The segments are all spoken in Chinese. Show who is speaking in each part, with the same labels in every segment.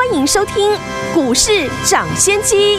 Speaker 1: 欢迎收听股市涨先机。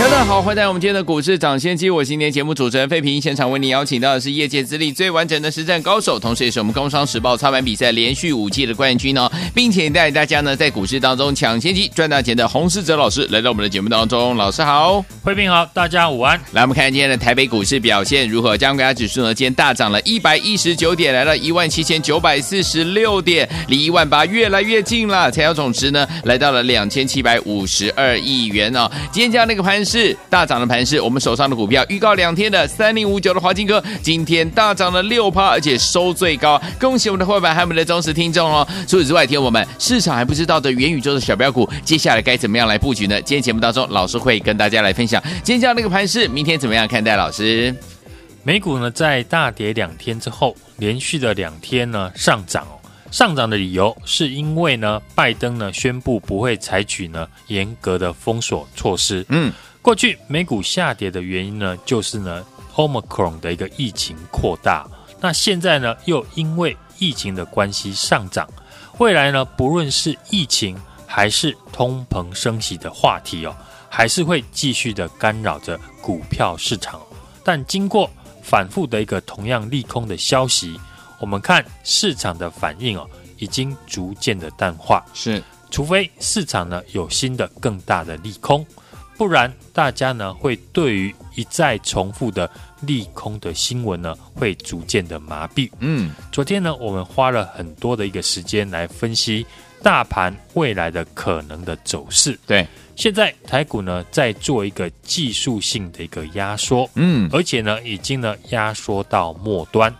Speaker 2: 大家好，欢迎来到我们今天的股市涨先机。我是今天节目主持人费平，现场为您邀请到的是业界资历最完整的实战高手，同时也是我们工商时报操盘比赛连续五季的冠军哦，并且带领大家呢在股市当中抢先机赚大钱的洪世哲老师来到我们的节目当中。老师好，
Speaker 3: 费平好，大家午安。
Speaker 2: 来，我们看今天的台北股市表现如何？加权指数呢，今天大涨了一百一十九点，来到一万七千九百四十六点，离一万八越来越近了。成交总值呢，来到了两千七百五十二亿元哦。今天这样的一个盘势大涨。的盘势，我们手上的股票预告两天的三零五九的华金科，今天大涨了六趴，而且收最高，恭喜我们的会员还有我们的忠实听众哦。除此之外，听我们市场还不知道的元宇宙的小标股，接下来该怎么样来布局呢？今天节目当中，老师会跟大家来分享。今天这样的一个盘势，明天怎么样看待？老师，
Speaker 3: 美股呢在大跌两天之后，连续的两天呢上涨。上涨的理由是因为呢，拜登呢宣布不会采取呢严格的封锁措施。嗯。过去美股下跌的原因呢，就是呢，Omicron 的一个疫情扩大。那现在呢，又因为疫情的关系上涨。未来呢，不论是疫情还是通膨升息的话题哦，还是会继续的干扰着股票市场。但经过反复的一个同样利空的消息，我们看市场的反应哦，已经逐渐的淡化。
Speaker 2: 是，
Speaker 3: 除非市场呢有新的更大的利空。不然，大家呢会对于一再重复的利空的新闻呢，会逐渐的麻痹。嗯，昨天呢，我们花了很多的一个时间来分析大盘未来的可能的走势。
Speaker 2: 对，
Speaker 3: 现在台股呢在做一个技术性的一个压缩。嗯，而且呢，已经呢压缩到末端。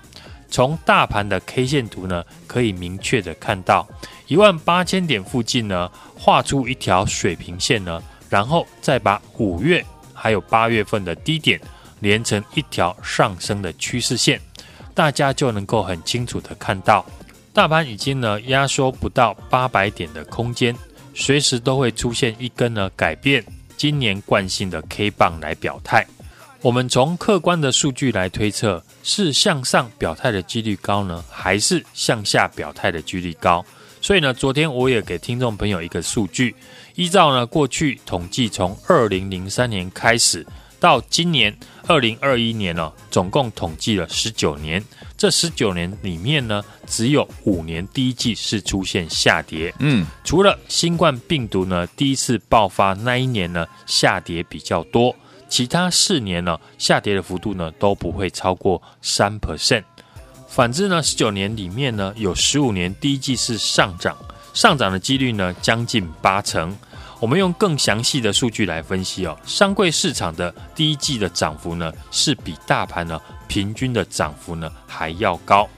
Speaker 3: 从大盘的 K 线图呢，可以明确的看到一万八千点附近呢，画出一条水平线呢。然后再把五月还有八月份的低点连成一条上升的趋势线，大家就能够很清楚的看到，大盘已经呢压缩不到八百点的空间，随时都会出现一根呢改变今年惯性的 K 棒来表态。我们从客观的数据来推测，是向上表态的几率高呢，还是向下表态的几率高？所以呢，昨天我也给听众朋友一个数据，依照呢过去统计，从二零零三年开始到今年二零二一年呢，总共统计了十九年。这十九年里面呢，只有五年第一季是出现下跌。嗯，除了新冠病毒呢第一次爆发那一年呢下跌比较多，其他四年呢下跌的幅度呢都不会超过三 percent。反之呢，十九年里面呢，有十五年第一季是上涨，上涨的几率呢将近八成。我们用更详细的数据来分析哦，上柜市场的第一季的涨幅呢是比大盘呢平均的涨幅呢还要高，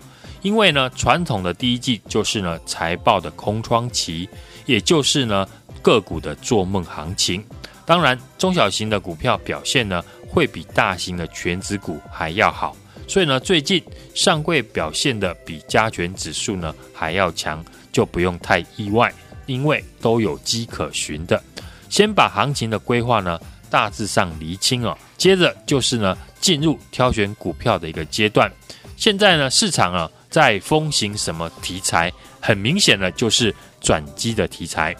Speaker 3: 因为呢传统的第一季就是呢财报的空窗期，也就是呢个股的做梦行情。当然，中小型的股票表现呢会比大型的全指股还要好。所以呢，最近上柜表现的比加权指数呢还要强，就不用太意外，因为都有迹可循的。先把行情的规划呢大致上厘清哦，接着就是呢进入挑选股票的一个阶段。现在呢市场啊在风行什么题材？很明显的就是转机的题材，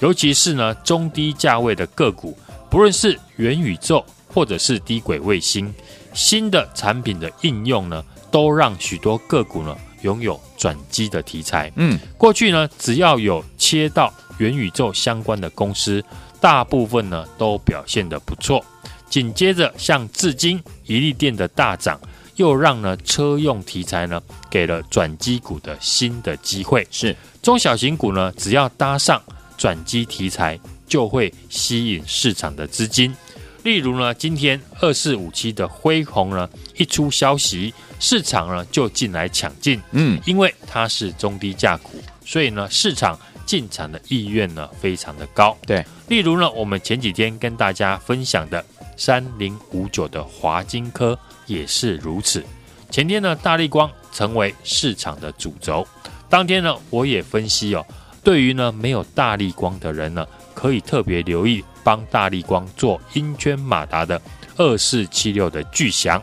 Speaker 3: 尤其是呢中低价位的个股，不论是元宇宙或者是低轨卫星。新的产品的应用呢，都让许多个股呢拥有转机的题材。嗯，过去呢，只要有切到元宇宙相关的公司，大部分呢都表现得不错。紧接着，像至今一利电的大涨，又让呢车用题材呢给了转机股的新的机会。是中小型股呢，只要搭上转机题材，就会吸引市场的资金。例如呢，今天二四五七的辉宏呢一出消息，市场呢就进来抢进，嗯，因为它是中低价股，所以呢市场进场的意愿呢非常的高。
Speaker 2: 对，
Speaker 3: 例如呢，我们前几天跟大家分享的三零五九的华金科也是如此。前天呢，大力光成为市场的主轴。当天呢，我也分析哦，对于呢没有大立光的人呢，可以特别留意帮大立光做音圈马达的二四七六的巨祥，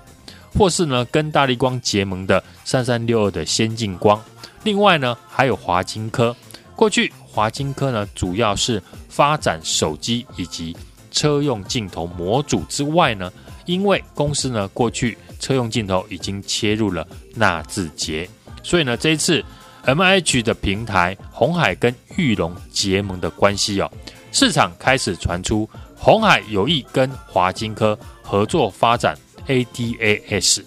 Speaker 3: 或是呢跟大力光结盟的三三六二的先进光。另外呢，还有华金科。过去华金科呢，主要是发展手机以及车用镜头模组之外呢，因为公司呢过去车用镜头已经切入了纳智捷，所以呢这一次 MIH 的平台红海跟裕隆结盟的关系哦，市场开始传出红海有意跟华金科合作发展 ADAS。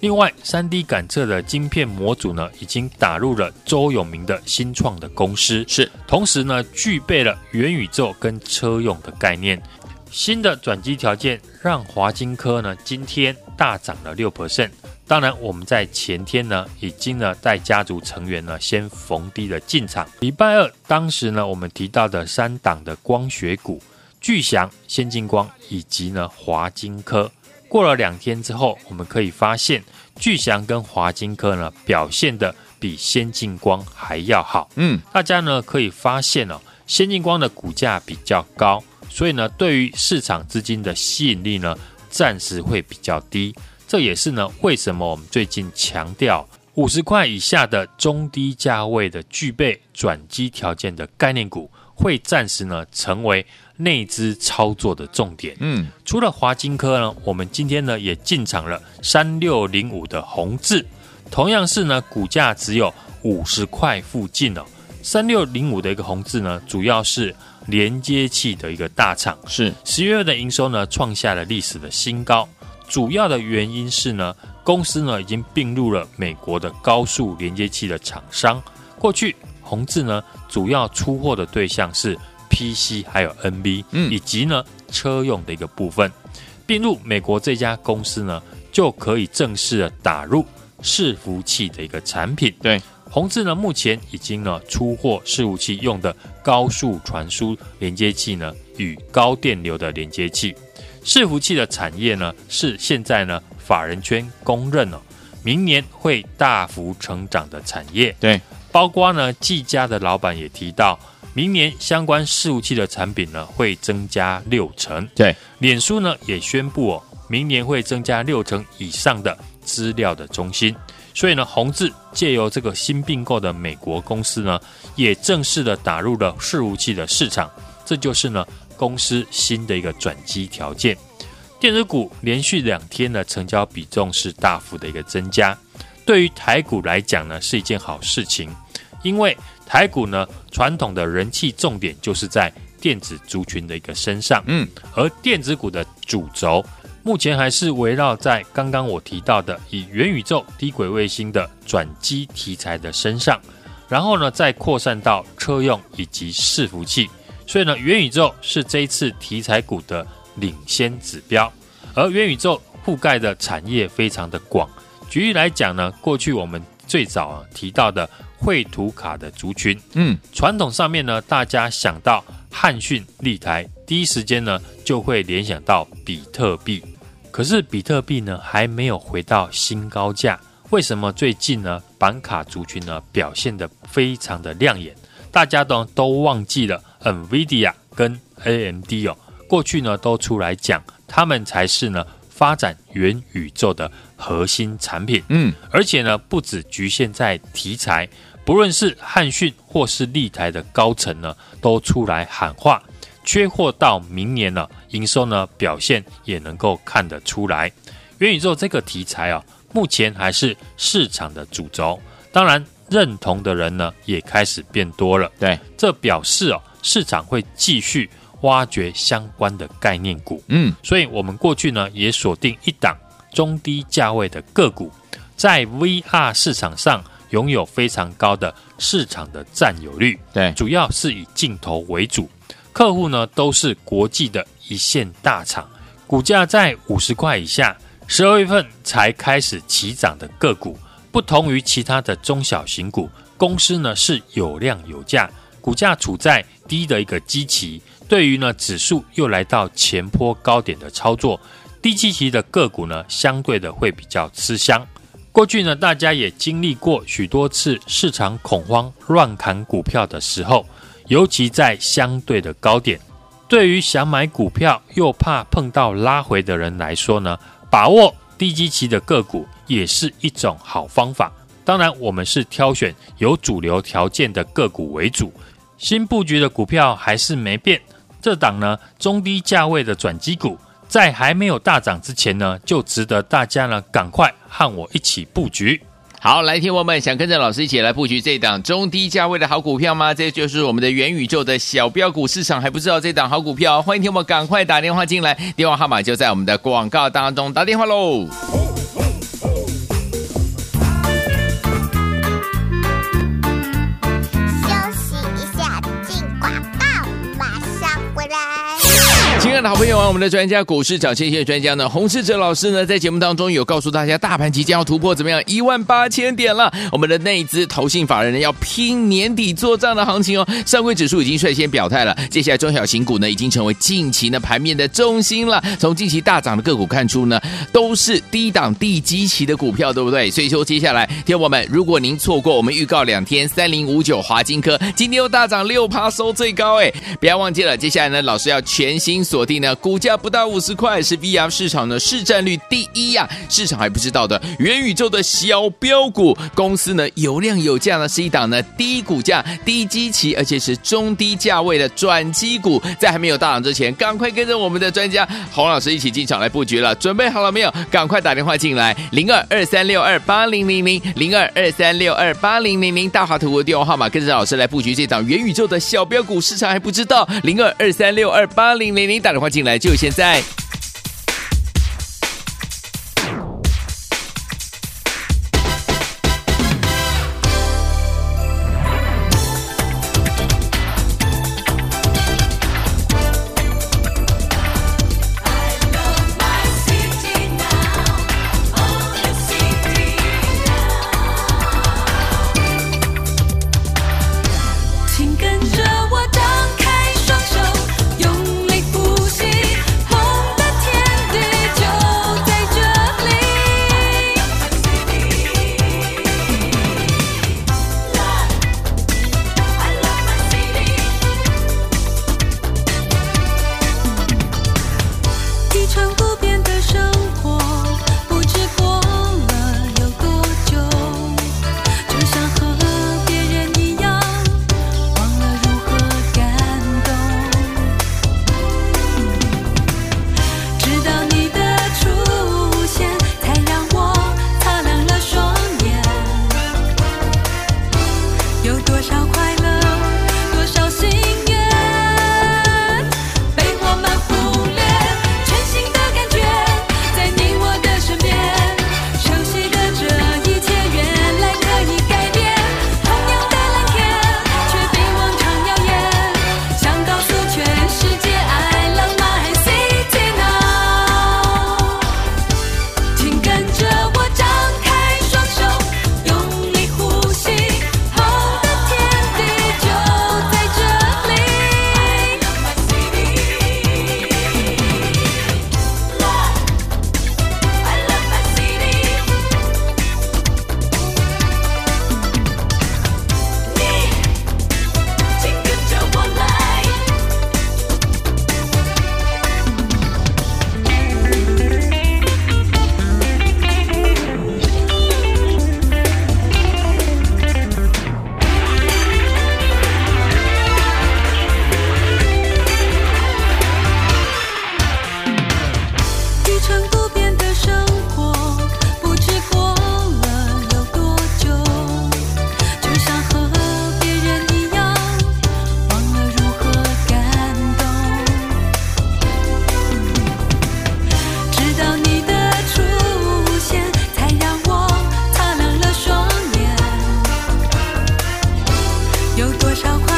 Speaker 3: 另外，3D 感测的晶片模组呢，已经打入了周永明的新创的公司，
Speaker 2: 是。
Speaker 3: 同时呢，具备了元宇宙跟车用的概念。新的转机条件让华金科呢今天大涨了六 percent。当然，我们在前天呢，已经呢带家族成员呢先逢低的进场。礼拜二当时呢，我们提到的三档的光学股，巨翔、先进光以及呢华金科。过了两天之后，我们可以发现，巨翔跟华金科呢表现的比先进光还要好。嗯，大家呢可以发现哦，先进光的股价比较高，所以呢对于市场资金的吸引力呢暂时会比较低。这也是呢为什么我们最近强调五十块以下的中低价位的具备转机条件的概念股，会暂时呢成为。内资操作的重点，嗯，除了华金科呢，我们今天呢也进场了三六零五的宏字，同样是呢股价只有五十块附近哦。三六零五的一个宏致呢，主要是连接器的一个大厂，是。十月的营收呢创下了历史的新高，主要的原因是呢公司呢已经并入了美国的高速连接器的厂商，过去宏致呢主要出货的对象是。PC 还有 NB，嗯，以及呢车用的一个部分，并入美国这家公司呢，就可以正式的打入伺服器的一个产品。对，宏致呢目前已经呢出货伺服器用的高速传输连接器呢与高电流的连接器，伺服器的产业呢是现在呢法人圈公认了，明年会大幅成长的产业。对，包括呢技嘉的老板也提到。明年相关伺服器的产品呢会增加六成。对，脸书呢也宣布哦，明年会增加六成以上的资料的中心。所以呢，宏志借由这个新并购的美国公司呢，也正式的打入了伺服器的市场。这就是呢公司新的一个转机条件。电子股连续两天的成交比重是大幅的一个增加，对于台股来讲呢是一件好事情，因为。台股呢，传统的人气重点就是在电子族群的一个身上，嗯，而电子股的主轴目前还是围绕在刚刚我提到的以元宇宙、低轨卫星的转机题材的身上，然后呢，再扩散到车用以及伺服器，所以呢，元宇宙是这一次题材股的领先指标，而元宇宙覆盖的产业非常的广，举例来讲呢，过去我们最早啊提到的。绘图卡的族群，嗯，传统上面呢，大家想到汉讯、立台，第一时间呢就会联想到比特币。可是比特币呢还没有回到新高价，为什么最近呢板卡族群呢表现得非常的亮眼？大家都都忘记了 NVIDIA 跟 AMD 哦，过去呢都出来讲，他们才是呢发展元宇宙的核心产品。嗯，而且呢不止局限在题材。不论是汉讯或是立台的高层呢，都出来喊话，缺货到明年呢，营收呢表现也能够看得出来。元宇宙这个题材啊，目前还是市场的主轴，当然认同的人呢也开始变多了。对，这表示哦，市场会继续挖掘相关的概念股。嗯，所以我们过去呢也锁定一档中低价位的个股，在 VR 市场上。拥有非常高的市场的占有率，对，主要是以镜头为主，客户呢都是国际的一线大厂，股价在五十块以下，十二月份才开始起涨的个股，不同于其他的中小型股，公司呢是有量有价，股价处在低的一个基期，对于呢指数又来到前坡高点的操作，低基期的个股呢相对的会比较吃香。过去呢，大家也经历过许多次市场恐慌、乱砍股票的时候，尤其在相对的高点。对于想买股票又怕碰到拉回的人来说呢，把握低基期的个股也是一种好方法。当然，我们是挑选有主流条件的个股为主。新布局的股票还是没变，这档呢，中低价位的转机股。在还没有大涨之前呢，就值得大家呢赶快和我一起布局。
Speaker 2: 好，来听我们想跟着老师一起来布局这档中低价位的好股票吗？这就是我们的元宇宙的小标股市场还不知道这档好股票，欢迎听我们赶快打电话进来，电话号码就在我们的广告当中，打电话喽。亲爱的好朋友啊，我们的专家股市涨先机专家呢，洪世哲老师呢，在节目当中有告诉大家，大盘即将要突破怎么样一万八千点了。我们的内资投信法人呢，要拼年底做账的行情哦。上柜指数已经率先表态了，接下来中小型股呢，已经成为近期的盘面的中心了。从近期大涨的个股看出呢，都是低档低基期的股票，对不对？所以说接下来，听友们，如果您错过我们预告两天三零五九华金科今天又大涨六趴，收最高哎，不要忘记了，接下来呢，老师要全新锁。定呢，股价不到五十块，是 VR 市场的市占率第一呀、市场还不知道的元宇宙的小标股公司呢，有量有价呢，是一档呢低股价、低基期，而且是中低价位的转机股，在还没有大涨之前，赶快跟着我们的专家洪老师一起进场来布局了，准备好了没有？赶快打电话进来，零二二三六二八零零零零二二三六二八零零零大华图的电话号码，跟着老师来布局这档元宇宙的小标股，市场还不知道，零二二三六二八零零零打。电话进来就现在。Sao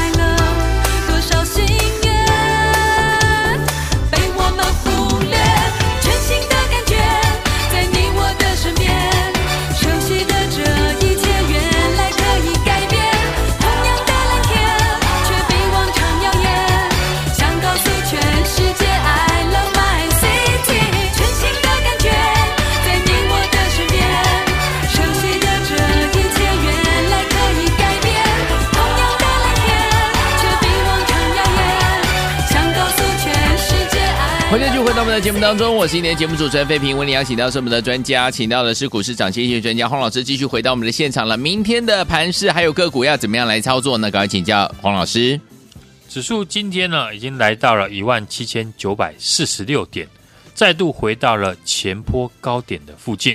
Speaker 2: 的节目当中，我是今天的节目主持人费平，为你邀请到是我们的专家，请到的是股市涨跌学专家黄老师，继续回到我们的现场了。明天的盘市还有个股要怎么样来操作呢？赶快请教黄老师。
Speaker 3: 指数今天呢，已经来到了一万七千九百四十六点，再度回到了前坡高点的附近。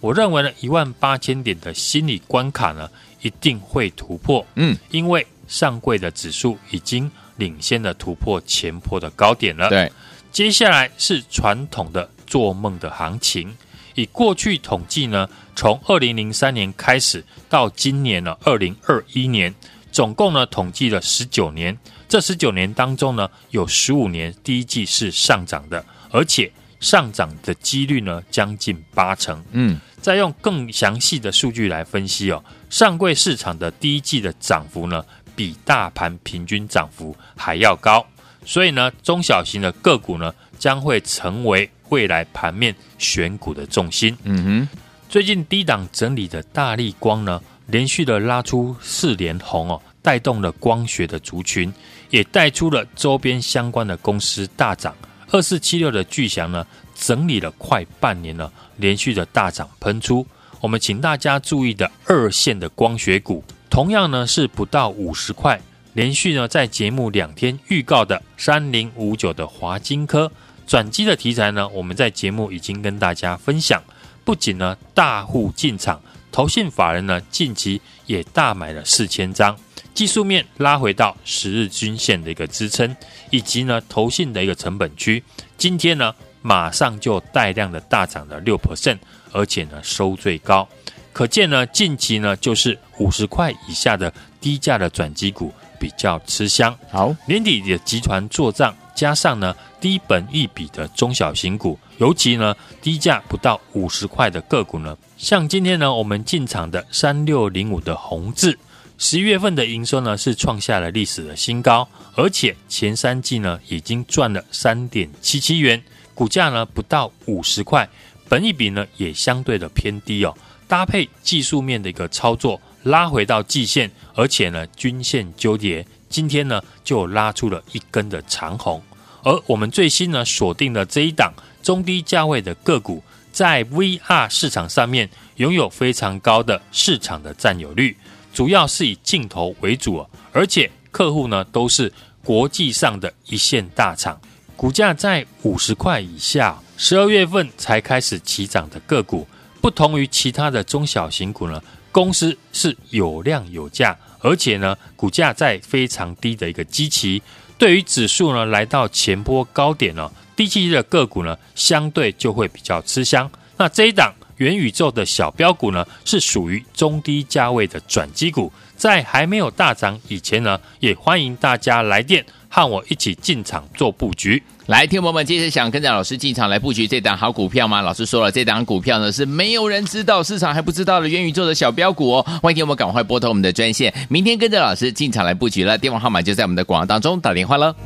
Speaker 3: 我认为呢，一万八千点的心理关卡呢，一定会突破。嗯，因为上柜的指数已经领先的突破前坡的高点了。
Speaker 2: 对，
Speaker 3: 接下来是传统的做梦的行情。以过去统计呢，从二零零三年开始到今年呢，二零二一年，总共呢统计了十九年。这十九年当中呢，有十五年第一季是上涨的，而且上涨的几率呢将近八成。嗯，再用更详细的数据来分析哦，上柜市场的第一季的涨幅呢，比大盘平均涨幅还要高，所以呢，中小型的个股呢将会成为未来盘面选股的重心。嗯哼，最近低档整理的大力光呢，连续的拉出四连红哦。带动了光学的族群，也带出了周边相关的公司大涨。二四七六的巨祥呢，整理了快半年了，连续的大涨喷出。我们请大家注意的二线的光学股，同样呢是不到五十块，连续呢在节目两天预告的三零五九的华金科转机的题材呢，我们在节目已经跟大家分享。不仅呢大户进场，投信法人呢近期也大买了四千张。技术面拉回到十日均线的一个支撑，以及呢投信的一个成本区，今天呢马上就带量的大涨了六 percent，而且呢收最高，可见呢近期呢就是五十块以下的低价的转机股比较吃香。
Speaker 2: 好，
Speaker 3: 年底的集团做账，加上呢低本一比的中小型股，尤其呢低价不到五十块的个股呢，像今天呢我们进场的三六零五的宏字。十一月份的营收呢是创下了历史的新高，而且前三季呢已经赚了三点七七元，股价呢不到五十块，本一比呢也相对的偏低哦。搭配技术面的一个操作，拉回到季线，而且呢均线纠结，今天呢就拉出了一根的长红。而我们最新呢锁定的这一档中低价位的个股，在 VR 市场上面拥有非常高的市场的占有率。主要是以镜头为主，而且客户呢都是国际上的一线大厂，股价在五十块以下，十二月份才开始起涨的个股，不同于其他的中小型股呢，公司是有量有价，而且呢股价在非常低的一个基期，对于指数呢来到前波高点呢，低基期的个股呢相对就会比较吃香。那这一档。元宇宙的小标股呢，是属于中低价位的转机股，在还没有大涨以前呢，也欢迎大家来电和我一起进场做布局。
Speaker 2: 来，听友们，接着想跟着老师进场来布局这档好股票吗？老师说了，这档股票呢是没有人知道，市场还不知道的元宇宙的小标股哦。欢迎听我们赶快拨通我们的专线，明天跟着老师进场来布局了。电话号码就在我们的广告当中，打电话了。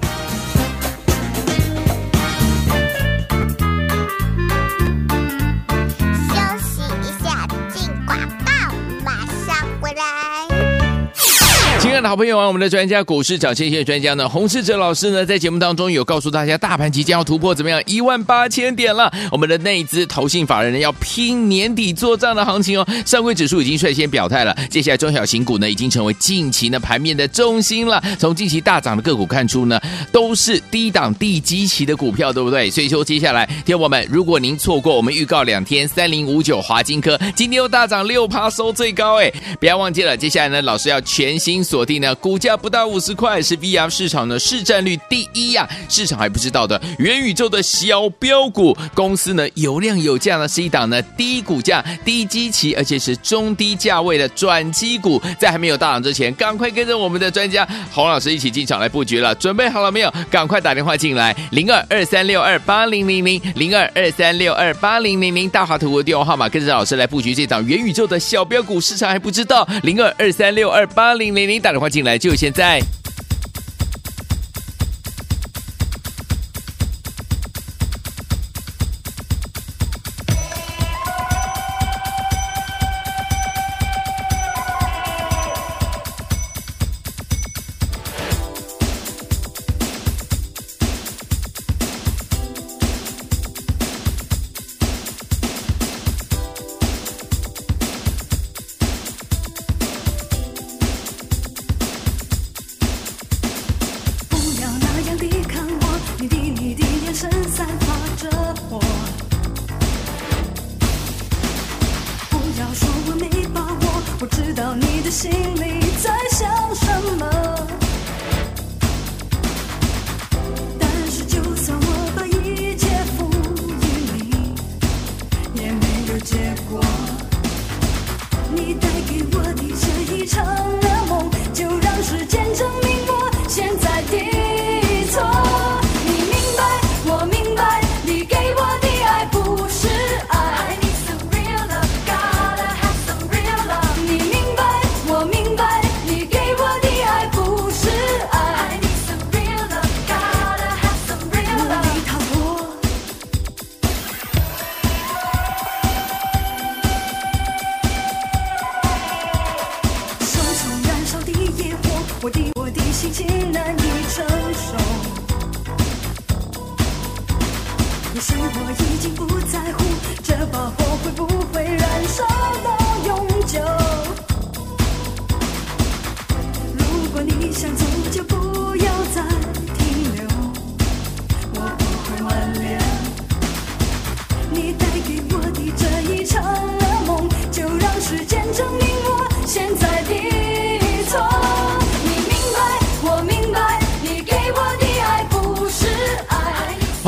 Speaker 2: 的好朋友啊，我们的专家股市涨跌线专家呢，洪世哲老师呢，在节目当中有告诉大家，大盘即将要突破怎么样一万八千点了。我们的内资投信法人呢，要拼年底做账的行情哦。上柜指数已经率先表态了，接下来中小型股呢，已经成为近期呢盘面的重心了。从近期大涨的个股看出呢，都是低档低基期的股票，对不对？所以说接下来，听友们，如果您错过我们预告两天三零五九华金科今天又大涨六趴，收最高哎，不要忘记了，接下来呢，老师要全新锁。定呢，股价不到五十块，是 VR 市场的市占率第一呀、市场还不知道的元宇宙的小标股公司呢，有量有价呢，是一档呢低股价、低基期，而且是中低价位的转机股。在还没有大涨之前，赶快跟着我们的专家洪老师一起进场来布局了。准备好了没有？赶快打电话进来，零二二三六二八零零零零二二三六二八零零零大华图的电话号码，跟着老师来布局这档元宇宙的小标股。市场还不知道，零二二三六二八零零零打。电话进来就现在。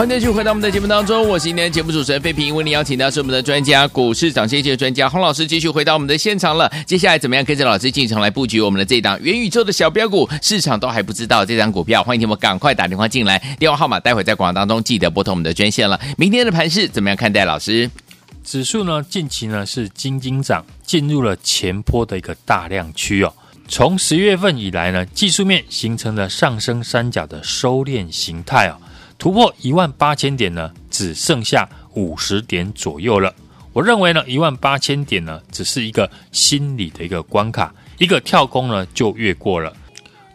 Speaker 2: 欢迎继续回到我们的节目当中，我是今天的节目主持人费平，为您邀请到是我们的专家股市涨跌的专家洪老师，继续回到我们的现场了。接下来怎么样跟着老师进场来布局我们的这档元宇宙的小标股？市场都还不知道这档股票，欢迎听我们赶快打电话进来，电话号码待会在广告当中记得拨通我们的专线了。明天的盘势怎么样看待？老师，
Speaker 3: 指数呢近期呢是金金涨，进入了前波的一个大量区哦。从十月份以来呢，技术面形成了上升三角的收敛形态哦。突破一万八千点呢，只剩下五十点左右了。我认为呢，一万八千点呢，只是一个心理的一个关卡，一个跳空呢就越过了。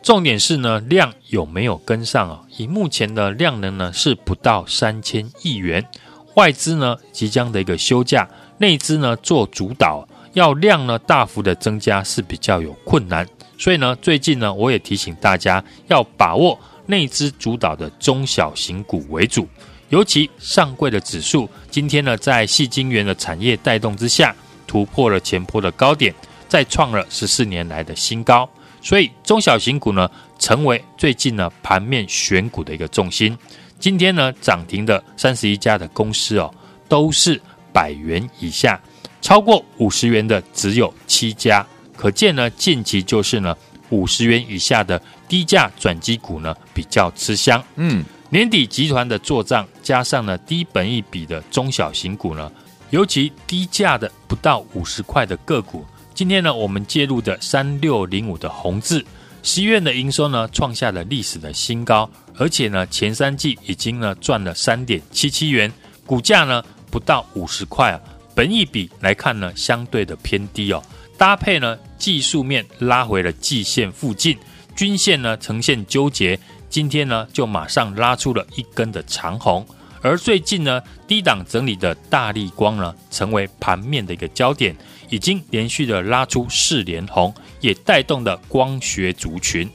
Speaker 3: 重点是呢，量有没有跟上啊？以目前的量能呢，是不到三千亿元。外资呢即将的一个休假，内资呢做主导，要量呢大幅的增加是比较有困难。所以呢，最近呢，我也提醒大家要把握。内资主导的中小型股为主，尤其上柜的指数，今天呢在矽晶圆的产业带动之下，突破了前波的高点，再创了十四年来的新高。所以中小型股呢，成为最近呢盘面选股的一个重心。今天呢涨停的三十一家的公司哦，都是百元以下，超过五十元的只有七家，可见呢近期就是呢。五十元以下的低价转机股呢，比较吃香。嗯，年底集团的做账，加上呢低本益比的中小型股呢，尤其低价的不到五十块的个股。今天呢，我们介入的三六零五的宏致，十一月的营收呢创下了历史的新高，而且呢前三季已经呢赚了三点七七元，股价呢不到五十块啊，本益比来看呢相对的偏低哦。搭配呢，技术面拉回了季线附近，均线呢呈现纠结，今天呢就马上拉出了一根的长红。而最近呢低档整理的大力光呢，成为盘面的一个焦点，已经连续的拉出四连红，也带动了光学族群。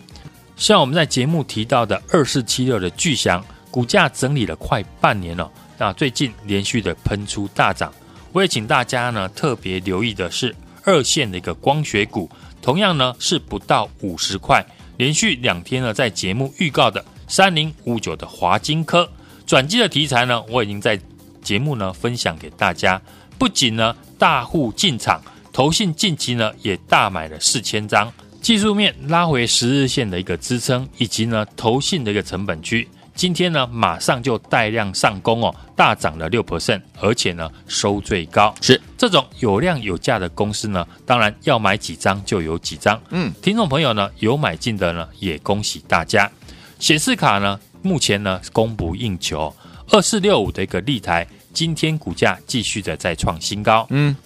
Speaker 3: 像我们在节目提到的二四七六的巨祥，股价整理了快半年了，那最近连续的喷出大涨，我也请大家呢特别留意的是。二线的一个光学股，同样呢是不到五十块，连续两天呢在节目预告的三零五九的华金科转机的题材呢，我已经在节目呢分享给大家。不仅呢大户进场，投信近期呢也大买了四千张，技术面拉回十日线的一个支撑，以及呢投信的一个成本区。今天呢，马上就带量上攻哦，大涨了六 percent，而且呢收最高。是这种有量有价的公司呢，当然要买几张就有几张。嗯，听众朋友呢有买进的呢，也恭喜大家。显示卡呢，目前呢供不应求，二四六五的一个立台，今天股价继续的再创新高。嗯，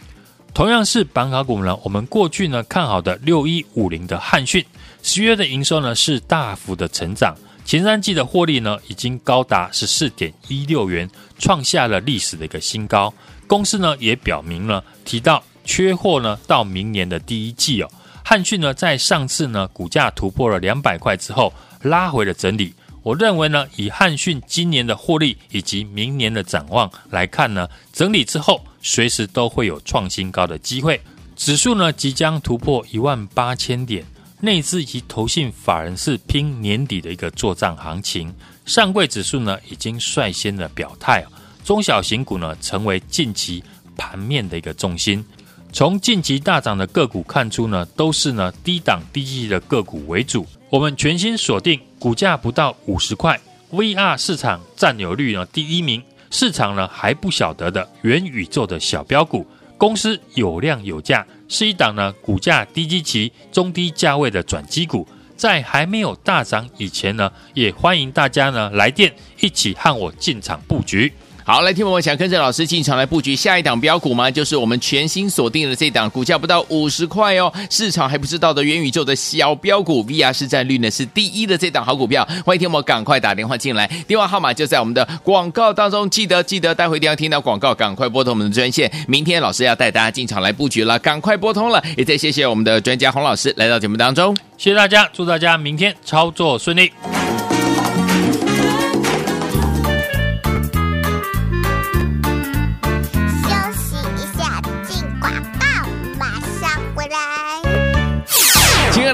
Speaker 3: 同样是板卡股呢，我们过去呢看好的六一五零的汉讯，十月的营收呢是大幅的成长。前三季的获利呢，已经高达十四点一六元，创下了历史的一个新高。公司呢也表明了，提到缺货呢，到明年的第一季哦。汉讯呢在上次呢股价突破了两百块之后，拉回了整理。我认为呢，以汉讯今年的获利以及明年的展望来看呢，整理之后随时都会有创新高的机会。指数呢即将突破一万八千点，内资以及投信法人是拼年底的一个作帐行情。上柜指数呢已经率先的表态，中小型股呢成为近期盘面的一个重心。从近期大涨的个股看出呢，都是呢低档低基的个股为主。我们全新锁定股价不到五十块，VR 市场占有率呢第一名，市场呢还不晓得的元宇宙的小标股。公司有量有价，是一档呢股价低基期、中低价位的转机股，在还没有大涨以前呢，也欢迎大家呢来电一起和我进场布局。
Speaker 2: 好，来听我们想跟着老师进场来布局下一档标股吗？就是我们全新锁定的这档，股价不到五十块哦，市场还不知道的元宇宙的小标股，VR 市占率呢是第一的这档好股票，欢迎听我们赶快打电话进来，电话号码就在我们的广告当中，记得记得待会一定要听到广告，赶快拨通我们的专线，明天老师要带大家进场来布局了，赶快拨通了，也再谢谢我们的专家洪老师来到节目当中，
Speaker 3: 谢谢大家，祝大家明天操作顺利。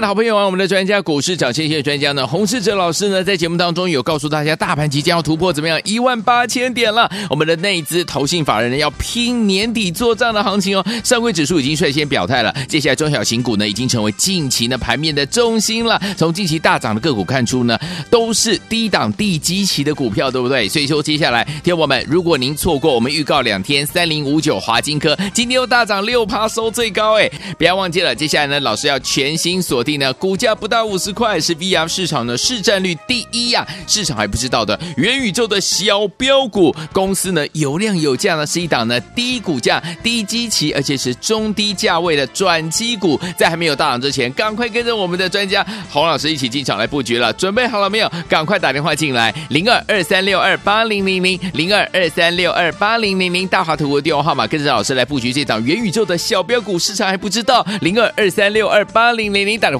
Speaker 2: 好朋友啊，我们的专家股市涨先机专家呢，洪世哲老师呢，在节目当中有告诉大家，大盘即将要突破怎么样一万八千点了。我们的内资投信法人呢，要拼年底做账的行情哦。上柜指数已经率先表态了，接下来中小型股呢，已经成为近期呢盘面的中心了。从近期大涨的个股看出呢，都是低档低基期的股票，对不对？所以说接下来，听我们，如果您错过我们预告两天三零五九华金科今天又大涨六趴，收最高哎，不要忘记了，接下来呢，老师要全新锁。定呢，股价不到五十块，是 VR 市场的市占率第一呀、市场还不知道的元宇宙的小标股公司呢，有量有价呢，是一档呢低股价、低基期，而且是中低价位的转机股。在还没有大涨之前，赶快跟着我们的专家洪老师一起进场来布局了。准备好了没有？赶快打电话进来，零二二三六二八零零零零二二三六二八零零零大华图的电话号码，跟着老师来布局这档元宇宙的小标股。市场还不知道，零二二三六二八零零零打电话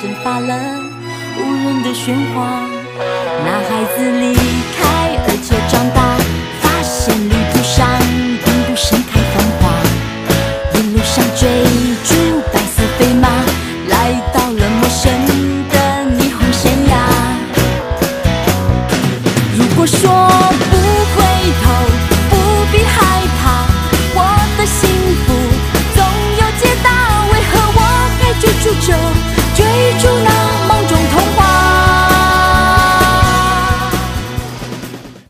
Speaker 4: 蒸发了无人的喧哗，那孩子里